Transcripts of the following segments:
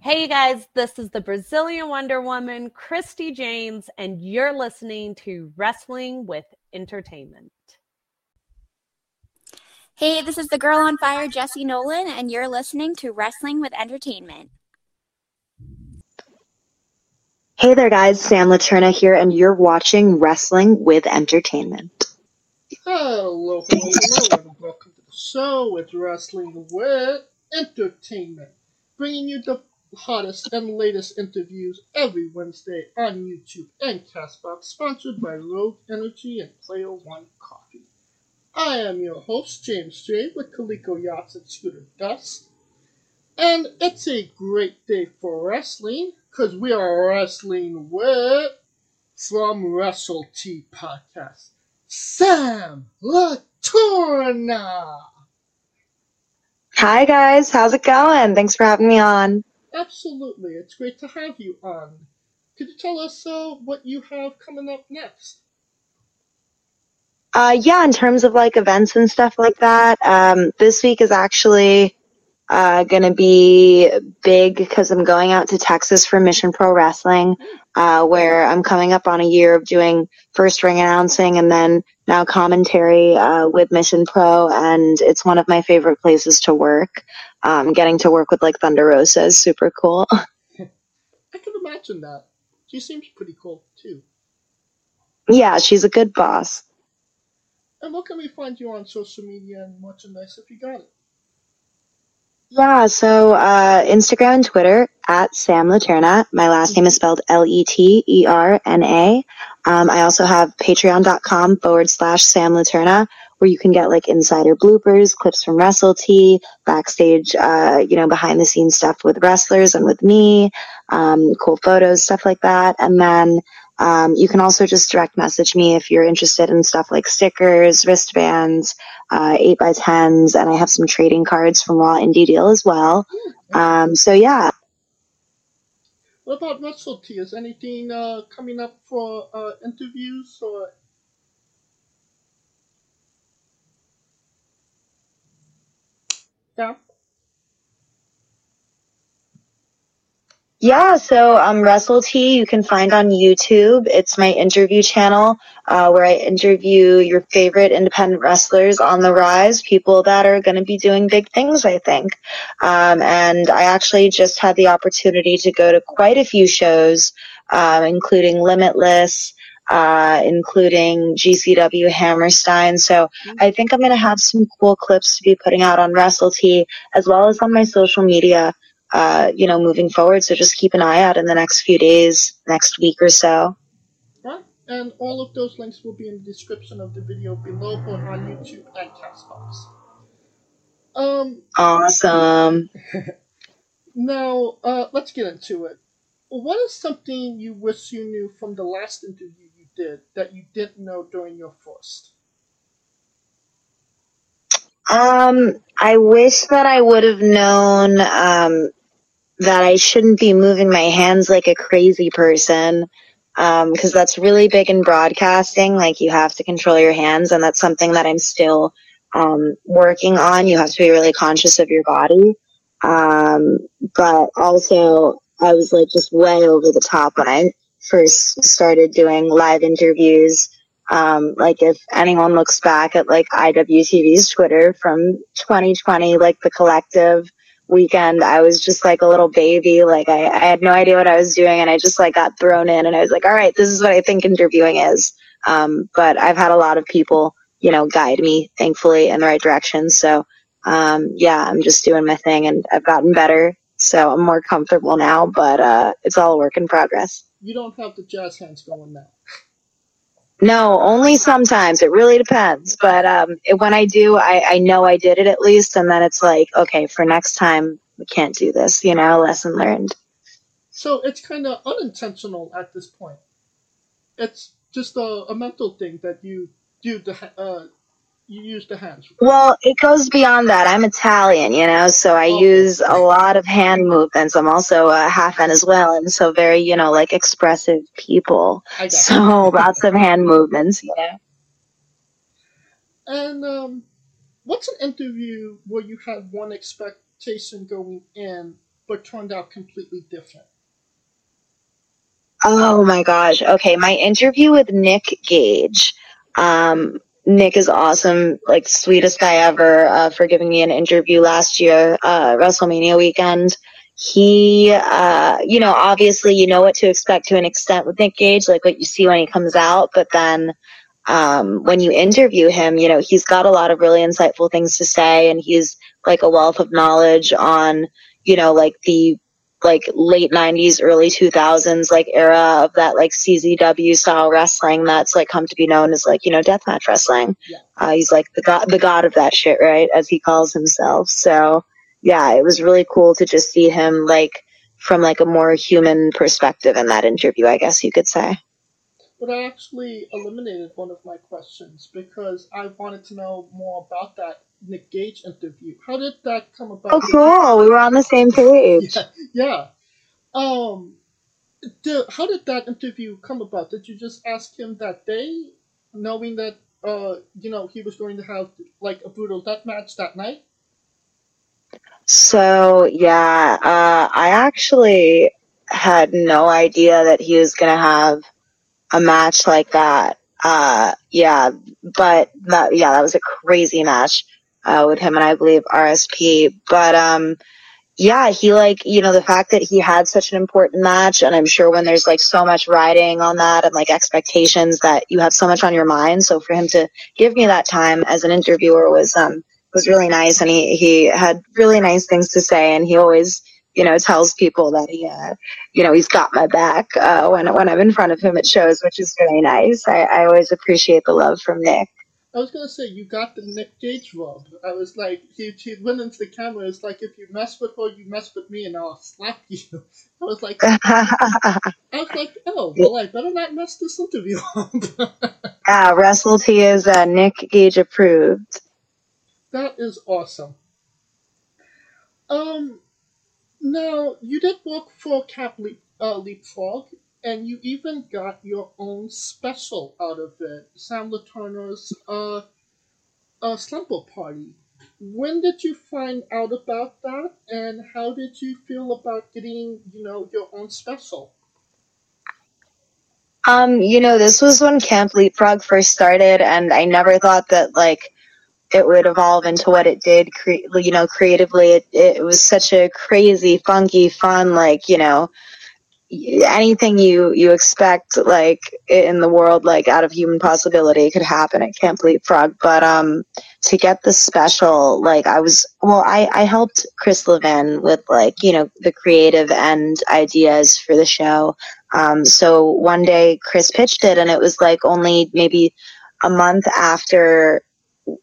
Hey you guys, this is the Brazilian Wonder Woman, Christy James, and you're listening to Wrestling with Entertainment. Hey, this is the girl on fire, Jesse Nolan, and you're listening to Wrestling with Entertainment. Hey there, guys. Sam Leterna here, and you're watching Wrestling with Entertainment. Hello, hello, hello, and welcome to the show with Wrestling with Entertainment, bringing you the hottest and latest interviews every Wednesday on YouTube and Castbox, sponsored by Rogue Energy and Player One Coffee. I am your host, James J. with Coleco Yachts and Scooter Dust, and it's a great day for wrestling because we are wrestling with from Wrestle Tea Podcast, Sam Leterna. Hi, guys. How's it going? Thanks for having me on. Absolutely, it's great to have you on. Could you tell us uh, what you have coming up next? Uh, yeah, in terms of like events and stuff like that, um, this week is actually uh, going to be big because I'm going out to Texas for Mission Pro Wrestling, uh, where I'm coming up on a year of doing first ring announcing and then now commentary uh, with Mission Pro, and it's one of my favorite places to work. Um, getting to work with like Thunder Rosa is super cool. I can imagine that. She seems pretty cool too. yeah, she's a good boss. And what can we find you on social media and merchandise if you got it? Yeah, so uh, Instagram and Twitter at Sam Leterna. My last name is spelled L E T E R N A. Um, I also have patreon.com forward slash Sam Leterna, where you can get like insider bloopers, clips from Wrestle Tea, backstage, uh, you know, behind the scenes stuff with wrestlers and with me, um, cool photos, stuff like that. And then um, you can also just direct message me if you're interested in stuff like stickers, wristbands, uh, 8x10s, and I have some trading cards from Raw Indie Deal as well. Um, so yeah, What about Wrestle Tea? Is anything uh, coming up for uh, interviews or? Yeah. Yeah, so um, Wrestle Tea you can find on YouTube. It's my interview channel uh, where I interview your favorite independent wrestlers on the rise, people that are going to be doing big things, I think. Um, and I actually just had the opportunity to go to quite a few shows, um, including Limitless, uh, including GCW Hammerstein. So I think I'm going to have some cool clips to be putting out on Wrestle Tea as well as on my social media uh, you know, moving forward. So just keep an eye out in the next few days, next week or so. Right. And all of those links will be in the description of the video below both on YouTube and Castbox. Um, Awesome. now, uh, let's get into it. What is something you wish you knew from the last interview did that you didn't know during your first? Um, I wish that I would have known, um, that I shouldn't be moving my hands like a crazy person. Um, cause that's really big in broadcasting. Like you have to control your hands and that's something that I'm still, um, working on. You have to be really conscious of your body. Um, but also I was like just way over the top when I first started doing live interviews. Um, like if anyone looks back at like IWTV's Twitter from 2020, like the collective weekend, I was just like a little baby. Like I, I had no idea what I was doing and I just like got thrown in and I was like, all right, this is what I think interviewing is. Um, but I've had a lot of people, you know, guide me thankfully in the right direction. So, um, yeah, I'm just doing my thing and I've gotten better. So I'm more comfortable now, but, uh, it's all a work in progress. You don't have the jazz hands going now. No, only sometimes. It really depends. But um, it, when I do, I, I know I did it at least, and then it's like, okay, for next time, we can't do this. You know, lesson learned. So it's kind of unintentional at this point. It's just a, a mental thing that you do the uh, you use the hands. Well, it goes beyond that. I'm Italian, you know, so I Oh. use a lot of hand movements. I'm also a half Venezuelan, so very, you know, like expressive people. I. So lots of hand movements, you know. And um, what's an interview where you had one expectation going in but turned out completely different? Oh my gosh. Okay, my interview with Nick Gage. Um, Nick is awesome, like sweetest guy ever uh, for giving me an interview last year, uh, WrestleMania weekend. He, uh, you know, obviously you know what to expect to an extent with Nick Gage, like what you see when he comes out, but then um, when you interview him, you know, he's got a lot of really insightful things to say, and he's like a wealth of knowledge on, you know, like the like late 90s early 2000s like era of that like czw style wrestling that's like come to be known as like you know deathmatch wrestling. Yeah. uh, he's like the god the god of that shit right as he calls himself. So yeah it was really cool to just see him like from like a more human perspective in that interview i guess you could say. But I actually eliminated one of my questions because I wanted to know more about that Nick Gage interview. How did that come about? oh cool we were on the same page Yeah, yeah. Um, the, how did that interview come about? Did you just ask him that day, knowing that uh, you know, he was going to have like a brutal death match that night? So yeah, uh, I actually had no idea that he was gonna have a match like that. Uh, yeah, but that yeah, that was a crazy match uh, with him and I believe RSP. But um, yeah, he like you know the fact that he had such an important match, and I'm sure when there's like so much riding on that and like expectations that you have so much on your mind. So for him to give me that time as an interviewer was um was really nice and he, he had really nice things to say and he always you know tells people that he uh, you know he's got my back uh, when when I'm in front of him at shows which is really nice I, I always appreciate the love from Nick I was gonna say you got the Nick Gage rub. I was like, he, he went into the camera. It's like if you mess with her, you mess with me, and I'll slap you. I was like, I was like, oh well, I better not mess this interview up. uh, Wrestle Tea is uh, Nick Gage approved That is awesome. Um, now you did work for Cap Leap, uh, Leapfrog, and you even got your own special out of it, Sam Turner's uh, uh, Slumber Party. When did you find out about that, and how did you feel about getting, you know, your own special? Um, you know, this was when Camp Leapfrog first started, and I never thought that like it would evolve into what it did. Cre- you know, creatively, it it was such a crazy, funky, fun, like you know, anything you you expect like in the world, like out of human possibility, could happen at Camp Leapfrog. But um, to get the special, like I was, well, I I helped Chris Levin with like you know the creative and ideas for the show. Um, so one day Chris pitched it, and it was like only maybe a month after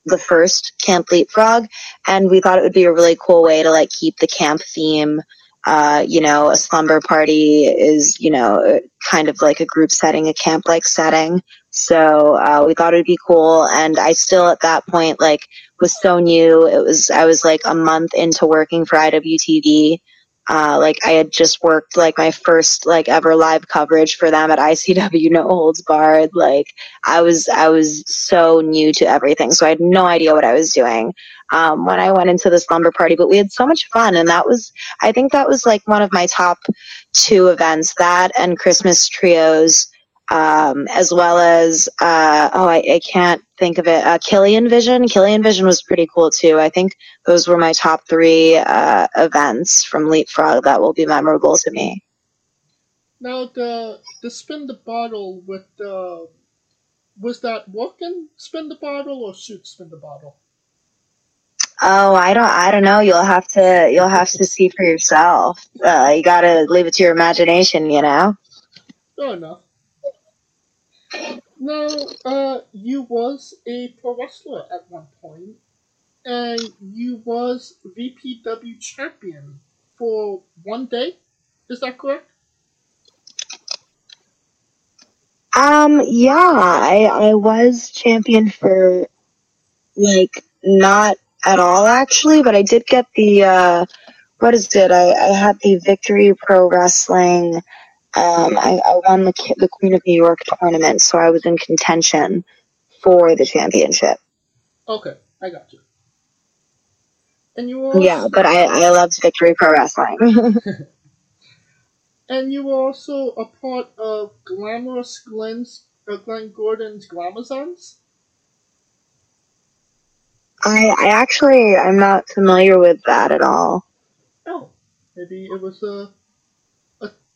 the first Camp Leapfrog, and we thought it would be a really cool way to like keep the camp theme. Uh, you know, a slumber party is, you know, kind of like a group setting, a camp like setting. So uh, we thought it would be cool, and I still at that point like was so new. It was I was like a month into working for IWTV. Uh, like I had just worked like my first like ever live coverage for them at ICW No Holds Barred. Like I was I was so new to everything, so I had no idea what I was doing um, when I went into the slumber party. But we had so much fun, and that was I think that was like one of my top two events. That and Christmas trios. Um, as well as uh, oh I, I can't think of it uh, Killian Vision Killian Vision was pretty cool too I think those were my top three uh, events from Leapfrog that will be memorable to me. Now the the spin the bottle with the was that walking spin the bottle or shoot spin the bottle? Oh, I don't, I don't know. You'll have to, you'll have to see for yourself. Uh, you gotta leave it to your imagination, you know. Fair enough. Now, uh, you was a pro wrestler at one point, and you was VPW champion for one day. Is that correct? Um, yeah, I, I was champion for like not at all actually, but I did get the uh, what is it? I, I had the Victory Pro Wrestling. Um, I, I won the the Queen of New York tournament, so I was in contention for the championship. Okay, I got you. And you also, Yeah, but I, I loved Victory Pro Wrestling. and you were also a part of Glamorous Glenn's, uh, Glenn Gordon's Glamazons. I, I actually, I'm not familiar with that at all. Oh, maybe it was a a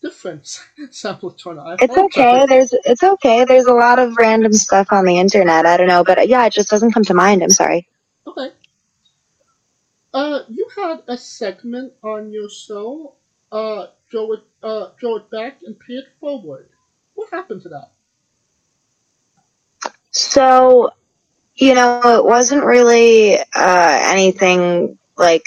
different sample. I It's okay. There's, it's okay. There's a lot of random stuff on the internet. I don't know, but yeah, it just doesn't come to mind. I'm sorry. Okay. Uh, you had a segment on your show. Uh, draw it, uh, draw it back and pay it forward. What happened to that? So, you know, it wasn't really uh, anything like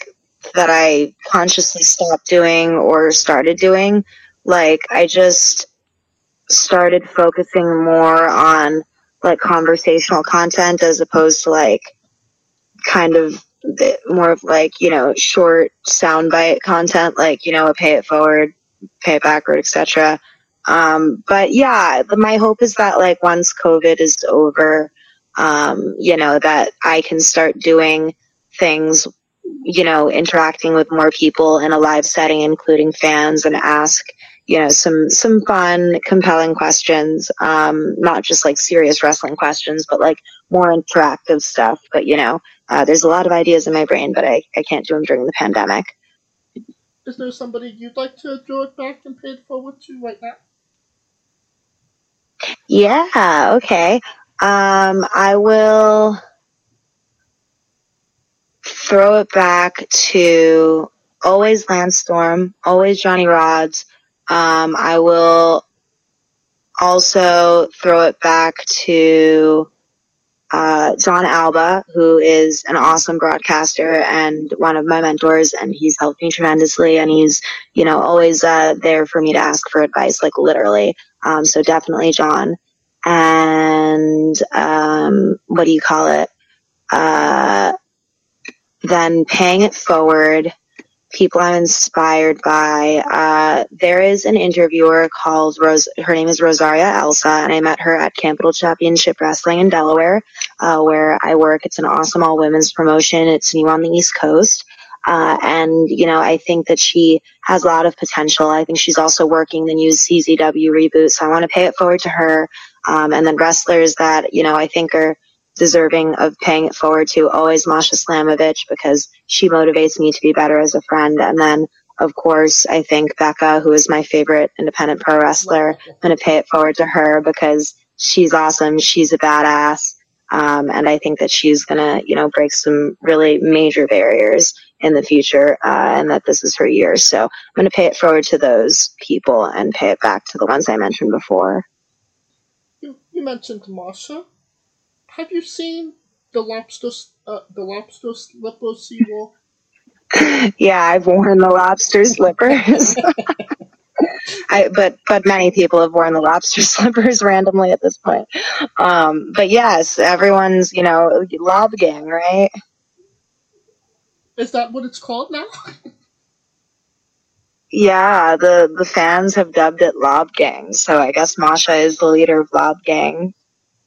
that I consciously stopped doing or started doing. Like, I just started focusing more on like conversational content as opposed to like kind of more of like, you know, short soundbite content, like, you know, a pay it forward, pay it backward, etc. Um, but yeah, my hope is that like once COVID is over, um, you know, that I can start doing things, you know, interacting with more people in a live setting, including fans and ask, you know, some, some fun, compelling questions, um, not just like serious wrestling questions, but like more interactive stuff. But, you know, uh, there's a lot of ideas in my brain, but I, I can't do them during the pandemic. Is there somebody you'd like to draw it back and pay it forward to right now? Yeah, okay. Um, I will throw it back to always Landstorm, always Johnny Rods. Um, I will also throw it back to uh, John Alba, who is an awesome broadcaster and one of my mentors, and he's helped me tremendously, and he's, you know, always uh, there for me to ask for advice, like literally. Um, so definitely John. And um, what do you call it? Uh, then paying it forward. People I'm inspired by. Uh, there is an interviewer called Rose. Her name is Rosaria Elsa, and I met her at Capital Championship Wrestling in Delaware, uh, where I work. It's an awesome all women's promotion. It's new on the East Coast. Uh, and, you know, I think that she has a lot of potential. I think she's also working the new CZW reboot. So I want to pay it forward to her. Um, and then wrestlers that, you know, I think are deserving of paying it forward to always Masha Slamovich because she motivates me to be better as a friend. And then, of course, I think Becca, who is my favorite independent pro wrestler, I'm going to pay it forward to her because she's awesome. She's a badass. Um, and I think that she's going to, you know, break some really major barriers in the future, uh, and that this is her year. So I'm going to pay it forward to those people and pay it back to the ones I mentioned before. You, you mentioned Masha. Have you seen the lobster, uh, the lobster slipper seawalk? yeah, I've worn the lobster slippers. I, but but many people have worn the lobster slippers randomly at this point. Um, but yes, everyone's you know lob gang, right? Is that what it's called now? Yeah, the the fans have dubbed it lob gang. So I guess Masha is the leader of lob gang.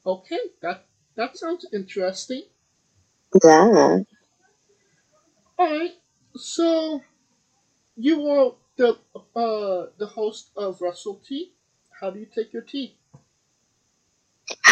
okay, that that sounds interesting. Yeah. Alright, so you were the uh the host of Wrestle Tea. How do you take your tea?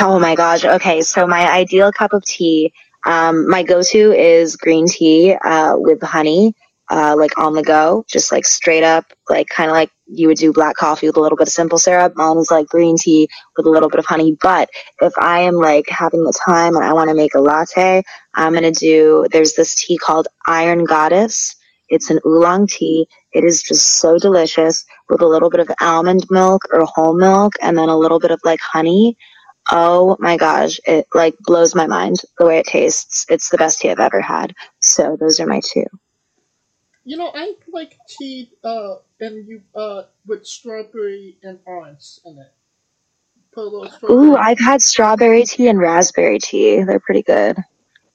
Oh my gosh. Okay, so my ideal cup of tea, um, my go-to is green tea uh, with honey, uh, like on the go, just like straight up, like kind of like you would do black coffee with a little bit of simple syrup. Mine is like green tea with a little bit of honey. But if I am like having the time and I want to make a latte, I'm gonna do. There's this tea called Iron Goddess. It's an oolong tea. It is just so delicious with a little bit of almond milk or whole milk and then a little bit of like honey. Oh my gosh, it like blows my mind the way it tastes. It's the best tea I've ever had. So those are my two. You know, I like tea uh and you uh with strawberry and orange in it. Put a little strawberry. Ooh, I've had strawberry tea and raspberry tea. They're pretty good.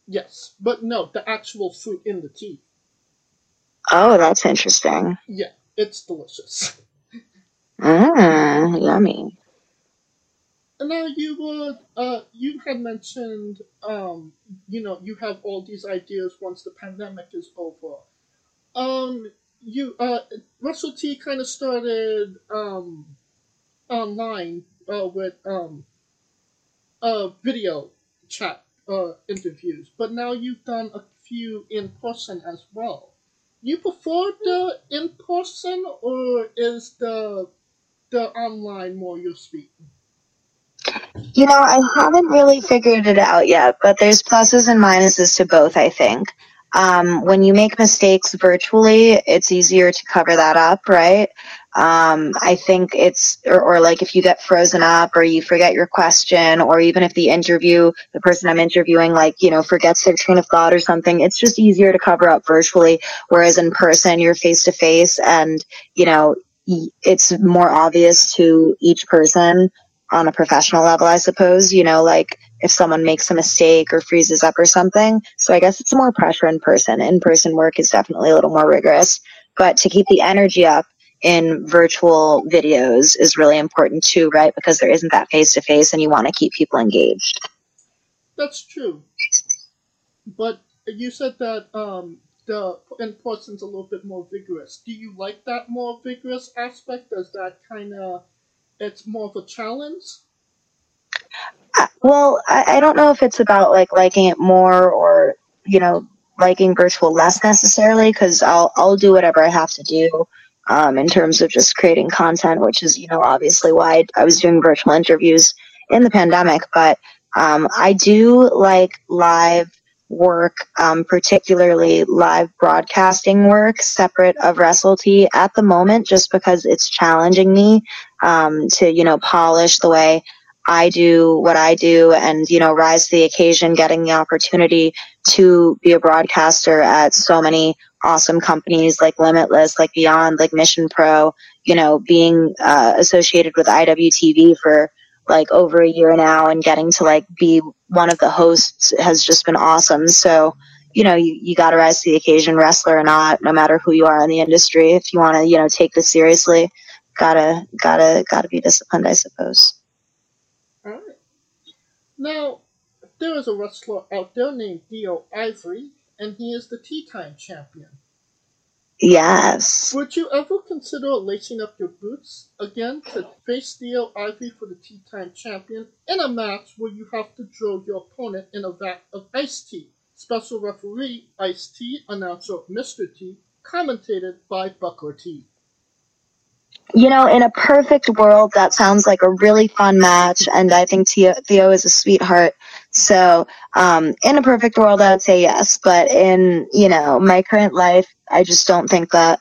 Yes, but no, the actual fruit in the tea. Oh, that's interesting. Yeah, it's delicious. Mmm, yummy. now you would uh you had mentioned um you know you have all these ideas once the pandemic is over. Um you uh Wrestle Tea kind of started um online uh with um uh video chat uh interviews, but now you've done a few in person as well. You prefer the in person or is the the online more your speed? You know, I haven't really figured it out yet, but there's pluses and minuses to both, I think. Um, when you make mistakes virtually, it's easier to cover that up, right? Um, I think it's, or, or like if you get frozen up or you forget your question, or even if the interview, the person I'm interviewing, like, you know, forgets their train of thought or something, it's just easier to cover up virtually. Whereas in person, you're face to face and, you know, it's more obvious to each person on a professional level, I suppose, you know, like if someone makes a mistake or freezes up or something. So I guess it's more pressure in person. In person work is definitely a little more rigorous, but to keep the energy up in virtual videos is really important too, right? Because there isn't that face to face and you want to keep people engaged. That's true. But you said that um, the in person's a little bit more vigorous. Do you like that more vigorous aspect? Does that kind of it's more of a challenge? Well, I, I don't know if it's about like liking it more or you know liking virtual less necessarily because I'll I'll do whatever I have to do um, in terms of just creating content, which is you know obviously why I was doing virtual interviews in the pandemic. But um, I do like live work, um, particularly live broadcasting work, separate of Wrestle Tea at the moment, just because it's challenging me um, to, you know, polish the way I do what I do and, you know, rise to the occasion, getting the opportunity to be a broadcaster at so many awesome companies like Limitless, like Beyond, like Mission Pro, you know, being uh, associated with IWTV for like over a year now and getting to like be one of the hosts has just been awesome. So, you know, you, you got to rise to the occasion, wrestler or not, no matter who you are in the industry. If you want to, you know, take this seriously, gotta, gotta, gotta be disciplined, I suppose. Now, there is a wrestler out there named Dio Ivory, and he is the Tea Time champion. Yes. Would you ever consider lacing up your boots again to face Dio Ivory for the Tea Time Champion in a match where you have to drill your opponent in a vat of iced tea? Special referee Ice T, announcer Mr. T, commentated by Buckler T. You know, in a perfect world, that sounds like a really fun match, and I think Theo, Theo is a sweetheart. So, um, in a perfect world, I would say yes. But in, you know, my current life, I just don't think that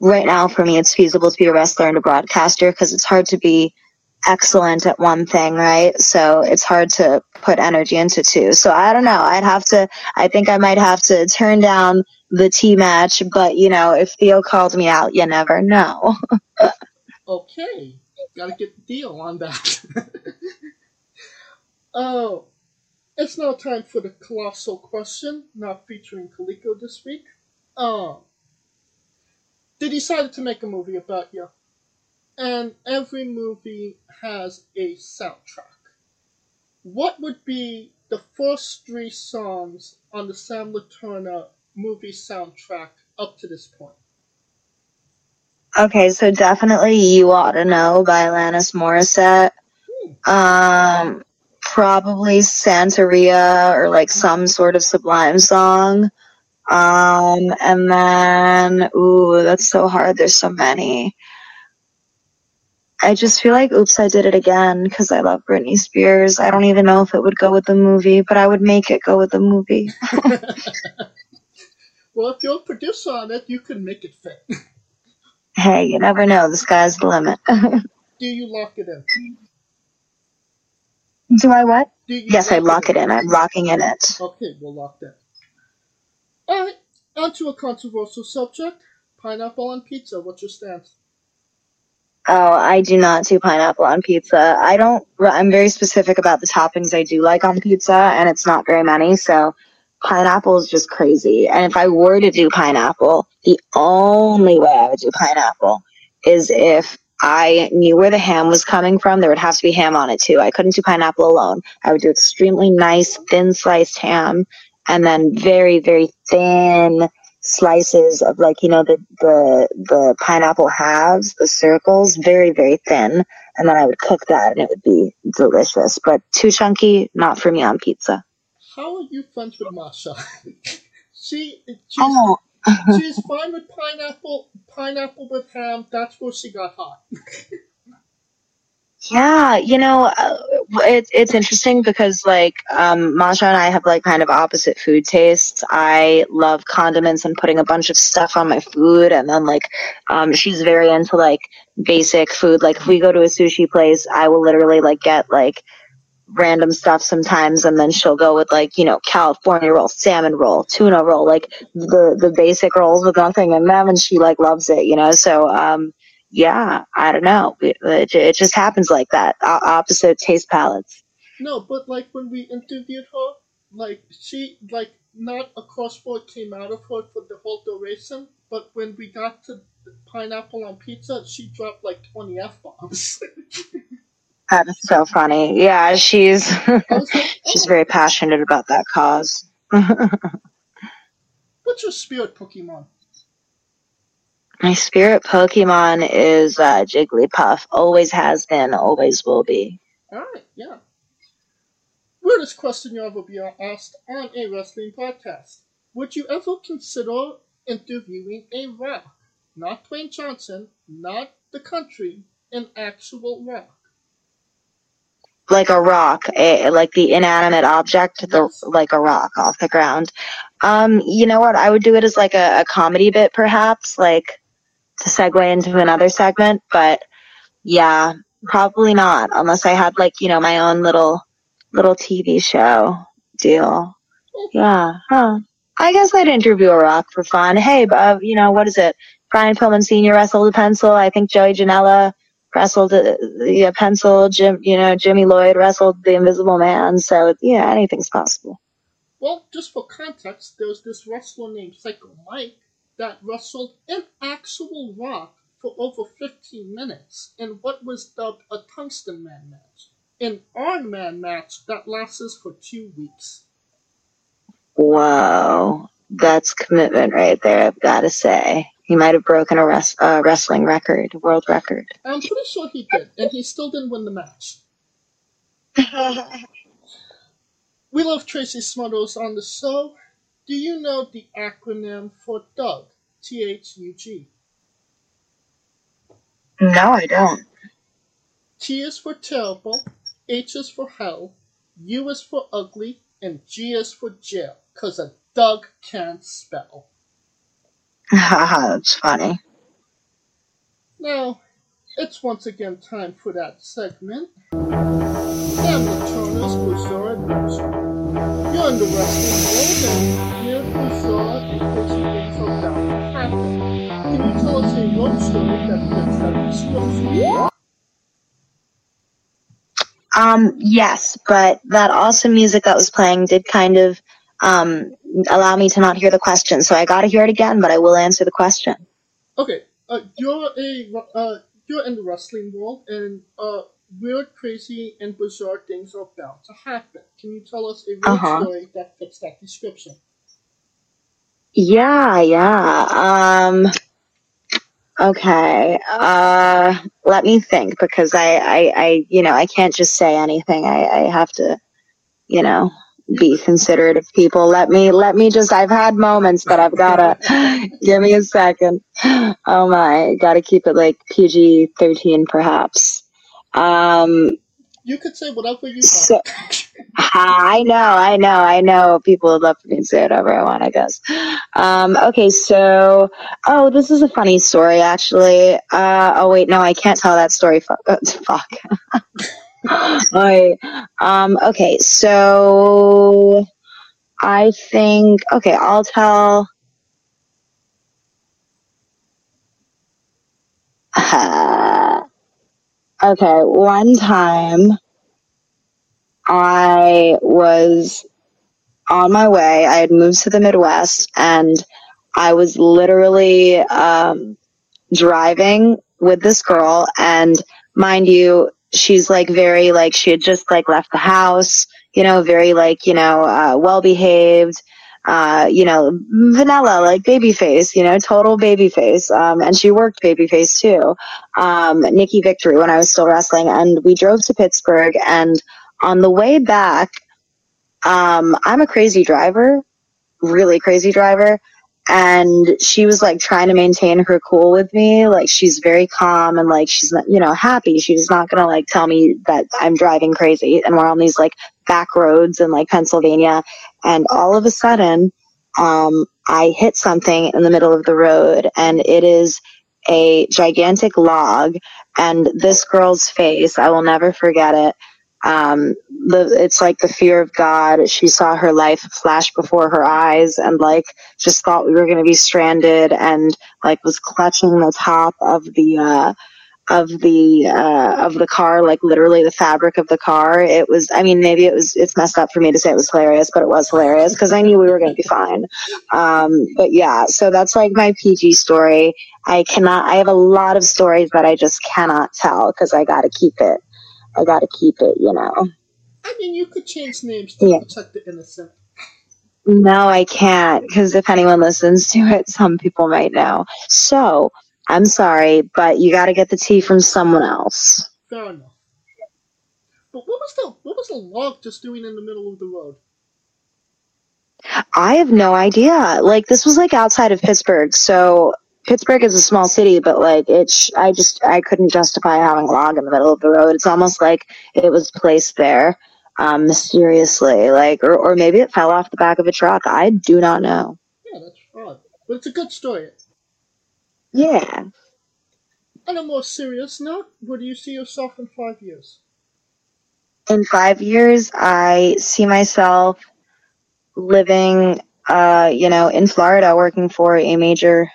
right now for me it's feasible to be a wrestler and a broadcaster because it's hard to be excellent at one thing, right? So it's hard to put energy into two. So I don't know. I'd have to, I think I might have to turn down the T match, but you know, if Theo called me out, you never know. okay. Gotta get the deal on that. oh, it's now time for the colossal question, not featuring Coleco this week. Um, they decided to make a movie about you, and every movie has a soundtrack. What would be the first three songs on the Sam Leterna movie soundtrack up to this point? Okay, so definitely You Ought to Know by Alanis Morissette. Hmm. Um, probably Santeria or like some sort of Sublime song. Um, and then, ooh, that's so hard. There's so many. I just feel like, oops, I did it again because I love Britney Spears. I don't even know if it would go with the movie, but I would make it go with the movie. well, if you're a producer on it, you can make it fit. hey, you never know. The sky's the limit. Do you lock it in? Do I what? Do yes, I lock it in. I'm locking in it. Okay, we'll lock that. Alright, on to a controversial subject. Pineapple on pizza. What's your stance? Oh, I do not do pineapple on pizza. I don't, I'm very specific about the toppings I do like on pizza, and it's not very many, so pineapple is just crazy. And if I were to do pineapple, the only way I would do pineapple is if I knew where the ham was coming from. There would have to be ham on it too. I couldn't do pineapple alone. I would do extremely nice, thin sliced ham and then very, very thin slices of like, you know, the, the, the pineapple halves, the circles, very, very thin. And then I would cook that and it would be delicious, but too chunky, not for me on pizza. How are you friends with Masha? she, she's, Oh, she's fine with pineapple, pineapple with ham. That's where she got hot. Yeah, you know, uh, it's it's interesting because like um, Masha and I have like kind of opposite food tastes. I love condiments and putting a bunch of stuff on my food, and then like um, she's very into like basic food. Like if we go to a sushi place, I will literally like get like random stuff sometimes, and then she'll go with like you know California roll, salmon roll, tuna roll, like the the basic rolls with nothing in them, and she like loves it, you know. So um, yeah, I don't know. It, it, it just happens like that. O- opposite taste palettes. No, but like when we interviewed her, like she like not a crossword came out of her for the whole duration, but when we got to pineapple on pizza, she dropped like twenty f bombs. That is so funny. Yeah, she's I was like, she's very passionate about that cause. what's your spirit Pokemon? My spirit Pokemon is uh, Jigglypuff. Always has been, always will be. All right, yeah. Weirdest question you ever be asked on a wrestling podcast: Would you ever consider interviewing a Rock, not Dwayne Johnson, not the country, an actual Rock? Like a rock, a, like the inanimate object, the Yes. like a rock off the ground. Um, you know what? I would do it as like a, a comedy bit, perhaps, like to segue into another segment. But yeah, probably not, unless I had like you know my own little little TV show deal. Yeah, huh. I guess I'd interview a rock for fun. Hey, uh, you know, what is it? Brian Pillman Sr. wrestled a pencil. I think Joey Janela wrestled a, a pencil. Jim, you know, Jimmy Lloyd wrestled the Invisible Man. So, yeah, anything's possible. Well, just for context, there's this wrestler named Psycho Mike that wrestled an actual Rock for over 15 minutes in what was dubbed a Tungsten Man match. An Iron Man match that lasts for two weeks. Whoa. That's commitment right there, I've got to say. He might have broken a res- uh, wrestling record, world record. I'm pretty sure he did, and he still didn't win the match. We love Tracy Smothers on the show. Do you know the acronym for Doug? T H U G. no, I don't. T is for terrible, H is for hell, U is for ugly, and G is for jail, because a Doug can't spell. Haha, that's funny. Now, it's once again time for that segment. Family Turner's Bizarre Adventure. You're in the wrestling world, and weird, bizarre, and crazy things are bound to happen. Can you tell us a road story that fits that description? Um, yes, but that awesome music that was playing did kind of um, allow me to not hear the question. So I got to hear it again, but I will answer the question. Okay, uh, you're a uh, you're in the wrestling world, and uh, weird, crazy, and bizarre things are bound to happen. Can you tell us a road Uh-huh. story that fits that description? Yeah, yeah. Um, okay. Uh, let me think because I, I, I, you know, I can't just say anything. I, I have to, you know, be considerate of people. Let me, let me just, I've had moments, but I've gotta, give me a second. Oh my, gotta keep it like PG 13 perhaps. Um, You could say whatever you So- want. I know, I know, I know. People would love for me to say whatever I want, I guess. Um, okay, so, oh, this is a funny story, actually. Uh, oh, wait, no, I can't tell that story. Fuck. uh, fuck. Wait, um, okay, so, I think, okay, I'll tell. okay, one time I was on my way. I had moved to the Midwest and I was literally um, driving with this girl and mind you, she's like very like she had just like left the house, you know, very like, you know, uh, well behaved, uh, you know, vanilla, like baby face, you know, total baby face. Um, and she worked baby face too. Um, Nikki Victory when I was still wrestling and we drove to Pittsburgh and on the way back, um, I'm a crazy driver, really crazy driver and she was like trying to maintain her cool with me like she's very calm and like she's not you know happy she's not gonna like tell me that i'm driving crazy and we're on these like back roads in like pennsylvania and all of a sudden um i hit something in the middle of the road and it is a gigantic log and this girl's face i will never forget it um, the, it's like the fear of God. She saw her life flash before her eyes and like just thought we were going to be stranded and like was clutching the top of the, uh, of the uh, of the car, like literally the fabric of the car. It was, I mean, maybe it was, it's messed up for me to say it was hilarious, but it was hilarious because I knew we were going to be fine. Um, but yeah, so that's like my PG story. I cannot, I have a lot of stories that I just cannot tell because I got to keep it I gotta keep it, you know. I mean, you could change names to yeah. protect the innocent. No, I can't, because if anyone listens to it, some people might know. So, I'm sorry, but you gotta get the tea from someone else. Fair enough. But what was the what was the log just doing in the middle of the road? I have no idea. Like this was like outside of Pittsburgh, so Pittsburgh is a small city, but like it's, I just, I couldn't justify having a log in the middle of the road. It's almost like it was placed there, um, mysteriously, like, or, or maybe it fell off the back of a truck. I do not know. Yeah, that's odd. But it's a good story. Yeah. On a more serious note, where do you see yourself in five years? In five years, I see myself living, uh, you know, in Florida, working for a major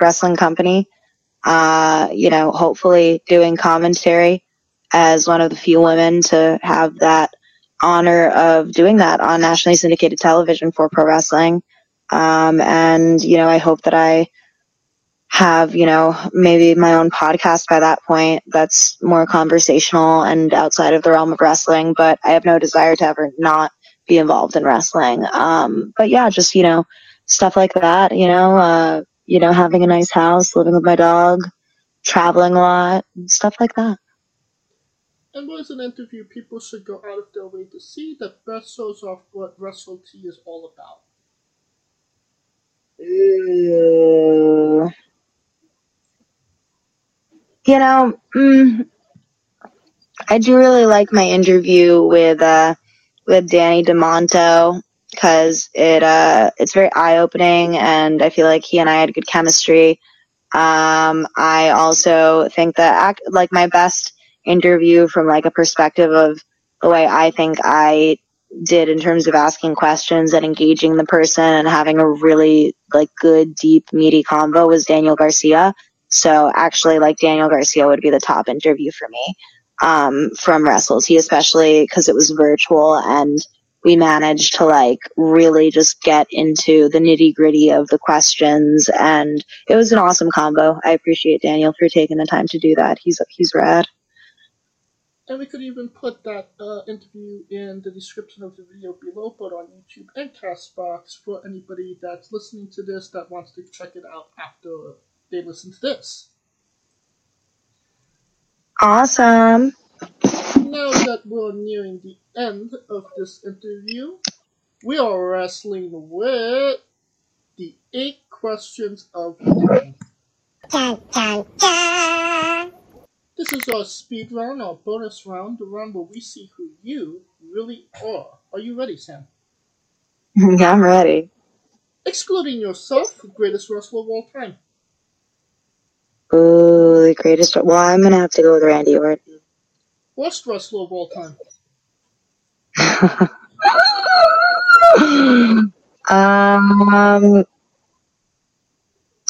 wrestling company. Uh, you know, hopefully doing commentary as one of the few women to have that honor of doing that on nationally syndicated television for pro wrestling. Um, and, you know, I hope that I have, you know, maybe my own podcast by that point that's more conversational and outside of the realm of wrestling, but I have no desire to ever not be involved in wrestling. Um, but yeah, just, you know, stuff like that, you know, uh, you know, having a nice house, living with my dog, traveling a lot, stuff like that. And was an interview people should go out of their way to see that best shows off what Wrestle Tea is all about. You know, mm, I do really like my interview with uh, with Danny Demanto because it uh it's very eye opening and I feel like he and I had good chemistry. Um, I also think that like my best interview from like a perspective of the way I think I did in terms of asking questions and engaging the person and having a really like good deep meaty convo was Daniel Garcia. So actually like Daniel Garcia would be the top interview for me um, from Wrestles. He especially because it was virtual and we managed to like really just get into the nitty gritty of the questions and it was an awesome combo. I appreciate Daniel for taking the time to do that. He's he's rad. And we could even put that uh, interview in the description of the video below, but on YouTube and Castbox for anybody that's listening to this that wants to check it out after they listen to this. Awesome now that we're nearing the end of this interview, we are wrestling with the eight questions of the This is our speed round, our bonus round, the round where we see who you really are. Are you ready, Sam? I'm ready. Excluding yourself, greatest wrestler of all time. Ooh, the greatest. Well, I'm gonna have to go with Randy Orton. Worst wrestler of all time? um,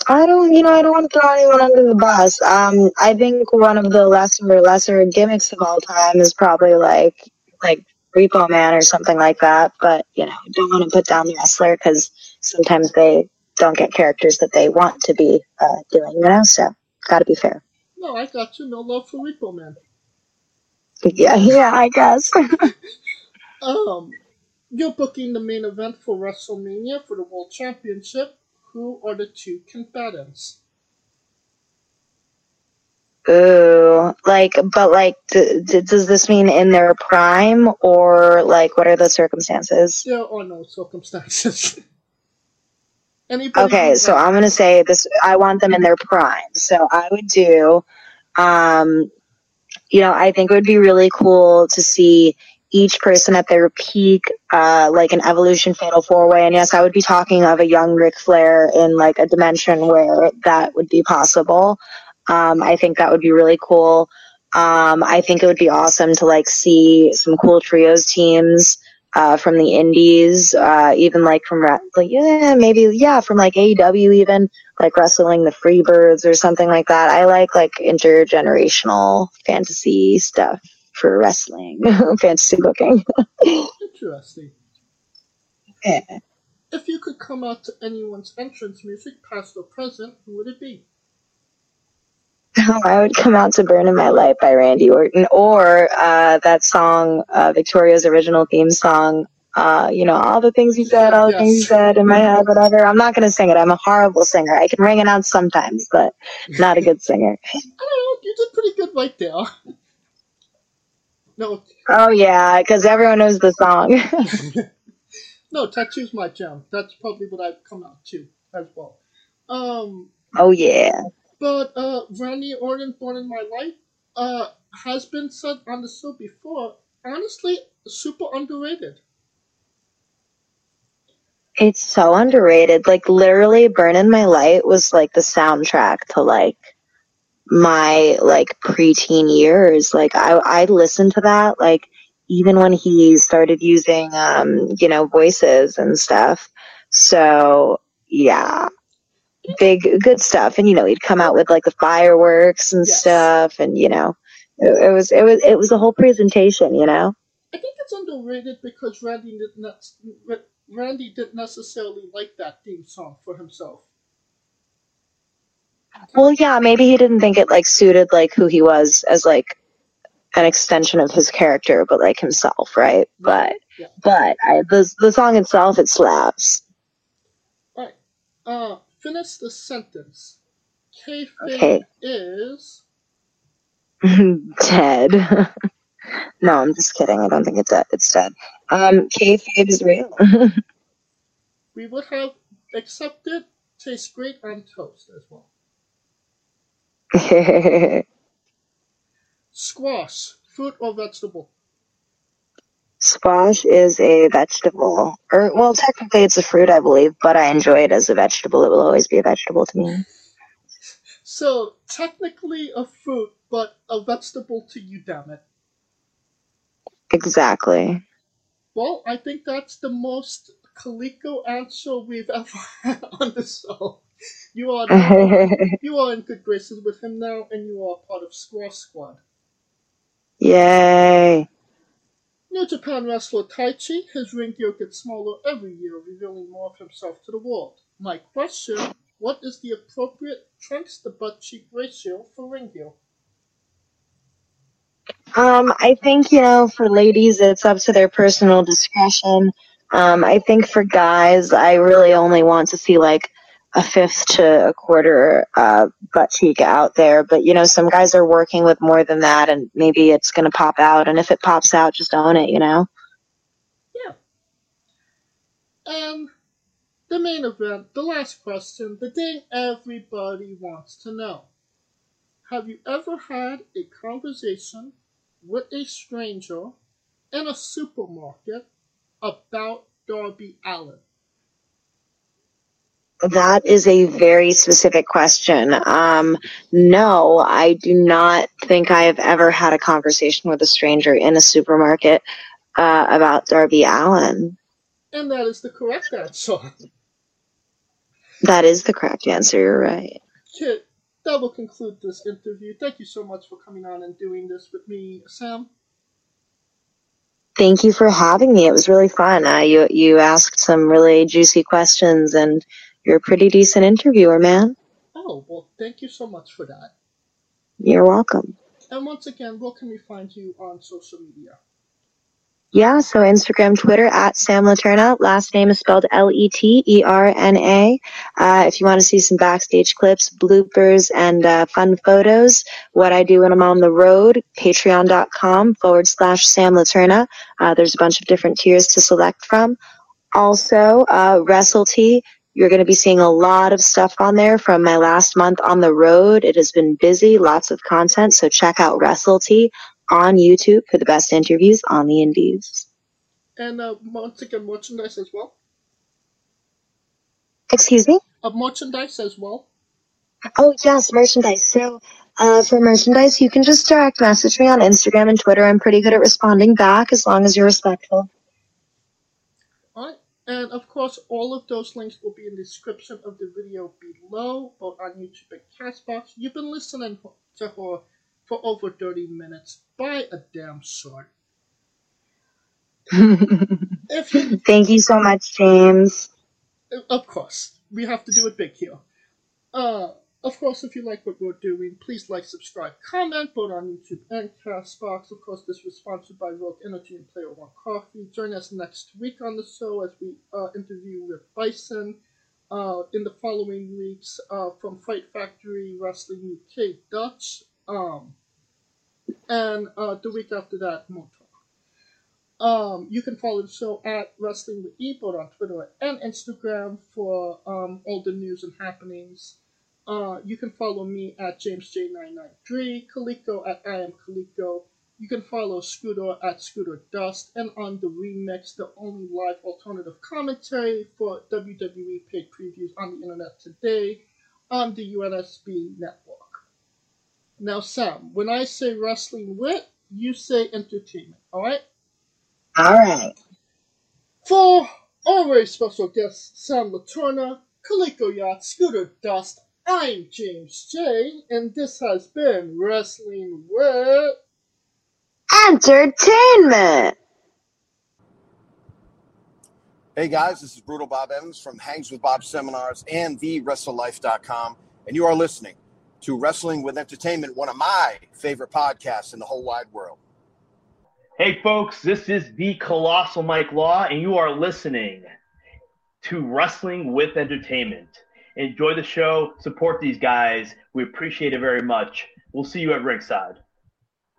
I don't, you know, I don't want to throw anyone under the bus. Um, I think one of the lesser lesser gimmicks of all time is probably like like Repo Man or something like that. But you know, don't want to put down the wrestler because sometimes they don't get characters that they want to be uh, doing. You know, so Got to be fair. No, I got you. No love for Repo Man. Yeah, yeah, I guess. Um, you're booking the main event for WrestleMania for the World Championship. Who are the two combatants? Ooh, like, but like, d- d- does this mean in their prime or like, what are the circumstances? There are no circumstances. Anybody Okay, so I'm gonna say this. I want them in their prime. So I would do, um, you know, I think it would be really cool to see each person at their peak, uh, like an evolution fatal four way. And yes, I would be talking of a young Ric Flair in like a dimension where that would be possible. Um, I think that would be really cool. Um, I think it would be awesome to like see some cool trios teams uh, from the indies, uh, even like from like yeah, maybe yeah, from like AEW even like wrestling the Freebirds or something like that. I like like intergenerational fantasy stuff for wrestling, fantasy booking. Interesting. Yeah. If you could come out to anyone's entrance music, past or present, who would it be? I would come out to "Burn in My Light" by Randy Orton, or uh, that song, uh, Victoria's original theme song. Uh, you know, all the things you said, all the Yes. things you said in my head, whatever. I'm not gonna sing it. I'm a horrible singer. I can ring it out sometimes, but not a good singer. I don't know. You did pretty good right there. No, Oh yeah, because everyone knows the song. no, tattoo's my jam. That's probably what I've come out to as well. Um, oh yeah. But uh, Randy Orton, Burn in My Light, uh, has been said on the show before. Honestly, super underrated. It's so underrated. Like literally Burn in My Light was like the soundtrack to like my like preteen years. Like I I listened to that like even when he started using um, you know, voices and stuff. So yeah. Big good stuff. And you know, he'd come out with like the fireworks and Yes. stuff and you know it, it was it was it was a whole presentation, you know? I think it's underrated because Randy did not. Randy didn't necessarily like that theme song for himself. Well, yeah, maybe he didn't think it like suited like who he was as like an extension of his character, but like himself, right? But Yeah. but I, the the song itself it slaps. Right. Uh, finish the sentence. Kayfabe Okay. is dead. no, I'm just kidding. I don't think it's dead. It's dead. Um, kayfabe is real. we would have accepted tastes great on toast as well. Squash, fruit or vegetable? Squash is a vegetable, or well, technically it's a fruit, I believe, but I enjoy it as a vegetable. It will always be a vegetable to me. So technically a fruit, but a vegetable to you, damn it. Exactly. Well, I think that's the most Coleco answer we've ever had on the show. You are you are in good graces with him now, and you are part of Squash Squad. Yay. New Japan wrestler Taichi, his ring gear gets smaller every year, revealing more of himself to the world. My question, what is the appropriate trunks to butt cheek ratio for ring gear? Um, I think, you know, for ladies, it's up to their personal discretion. Um, I think for guys, I really only want to see like a fifth to a quarter uh, butt cheek out there. But, you know, some guys are working with more than that, and maybe it's going to pop out. And if it pops out, just own it, you know? Yeah. And the main event, the last question, the thing everybody wants to know. Have you ever had a conversation with a stranger in a supermarket about Darby Allin? That is a very specific question. Um, no, I do not think I have ever had a conversation with a stranger in a supermarket uh, about Darby Allin. And that is the correct answer. That is the correct answer. You're right. Kit, that will conclude this interview. Thank you so much for coming on and doing this with me, Sam. Thank you for having me. It was really fun. Uh, you you asked some really juicy questions, and you're a pretty decent interviewer, man. Oh, well, thank you so much for that. You're welcome. And once again, where can we find you on social media? Yeah, so Instagram, Twitter at Sam Leterna. Last name is spelled L E T E R N A. Uh, if you want to see some backstage clips, bloopers, and uh, fun photos, what I do when I'm on the road, patreon.com forward slash Sam Leterna. Uh, there's a bunch of different tiers to select from. Also, uh, Wrestle Tea. You're going to be seeing a lot of stuff on there from my last month on the road. It has been busy, lots of content. So check out Wrestle Tea on YouTube for the best interviews on the indies. And uh, again, merchandise as well. Excuse me? Uh, merchandise as well. Oh, yes, merchandise. So, uh, for merchandise, you can just direct message me on Instagram and Twitter. I'm pretty good at responding back as long as you're respectful. And of course, all of those links will be in the description of the video below, both on YouTube and Castbox. You've been listening to her for over 30 minutes. by a damn if you, Thank you so much, James. of course, we have to do it big here. Uh, of course, if you like what we're doing, please like, subscribe, comment, vote on YouTube and Castbox. Of course, this was sponsored by Rogue Energy and Player One Coffee. Join us next week on the show as we uh, interview with Bison. Uh, in the following weeks, uh, from Fight Factory Wrestling UK Dutch. Um, and uh, the week after that, Motor. Um, you can follow the show at Wrestling with Ebot on Twitter and Instagram for um, all the news and happenings. Uh, you can follow me at JamesJ993, Coleco at I am Coleco. You can follow Scooter at Scooter Dust, and on the Remix, the only live alternative commentary for WWE paid previews on the internet today on the UNSB network. Now, Sam, when I say wrestling wit, you say entertainment, alright? All right. For our very special guest, Sam Leterna, Coleco Yacht, Scooter Dust, I'm James J, and this has been Wrestling with. Entertainment. Hey guys, this is Brutal Bob Evans from Hangs with Bob Seminars and TheWrestleLife.com, and you are listening to Wrestling with Entertainment, one of my favorite podcasts in the whole wide world. Hey, folks, this is the Colossal Mike Law, and you are listening to Wrestling with Entertainment. Enjoy the show, support these guys. We appreciate it very much. We'll see you at ringside.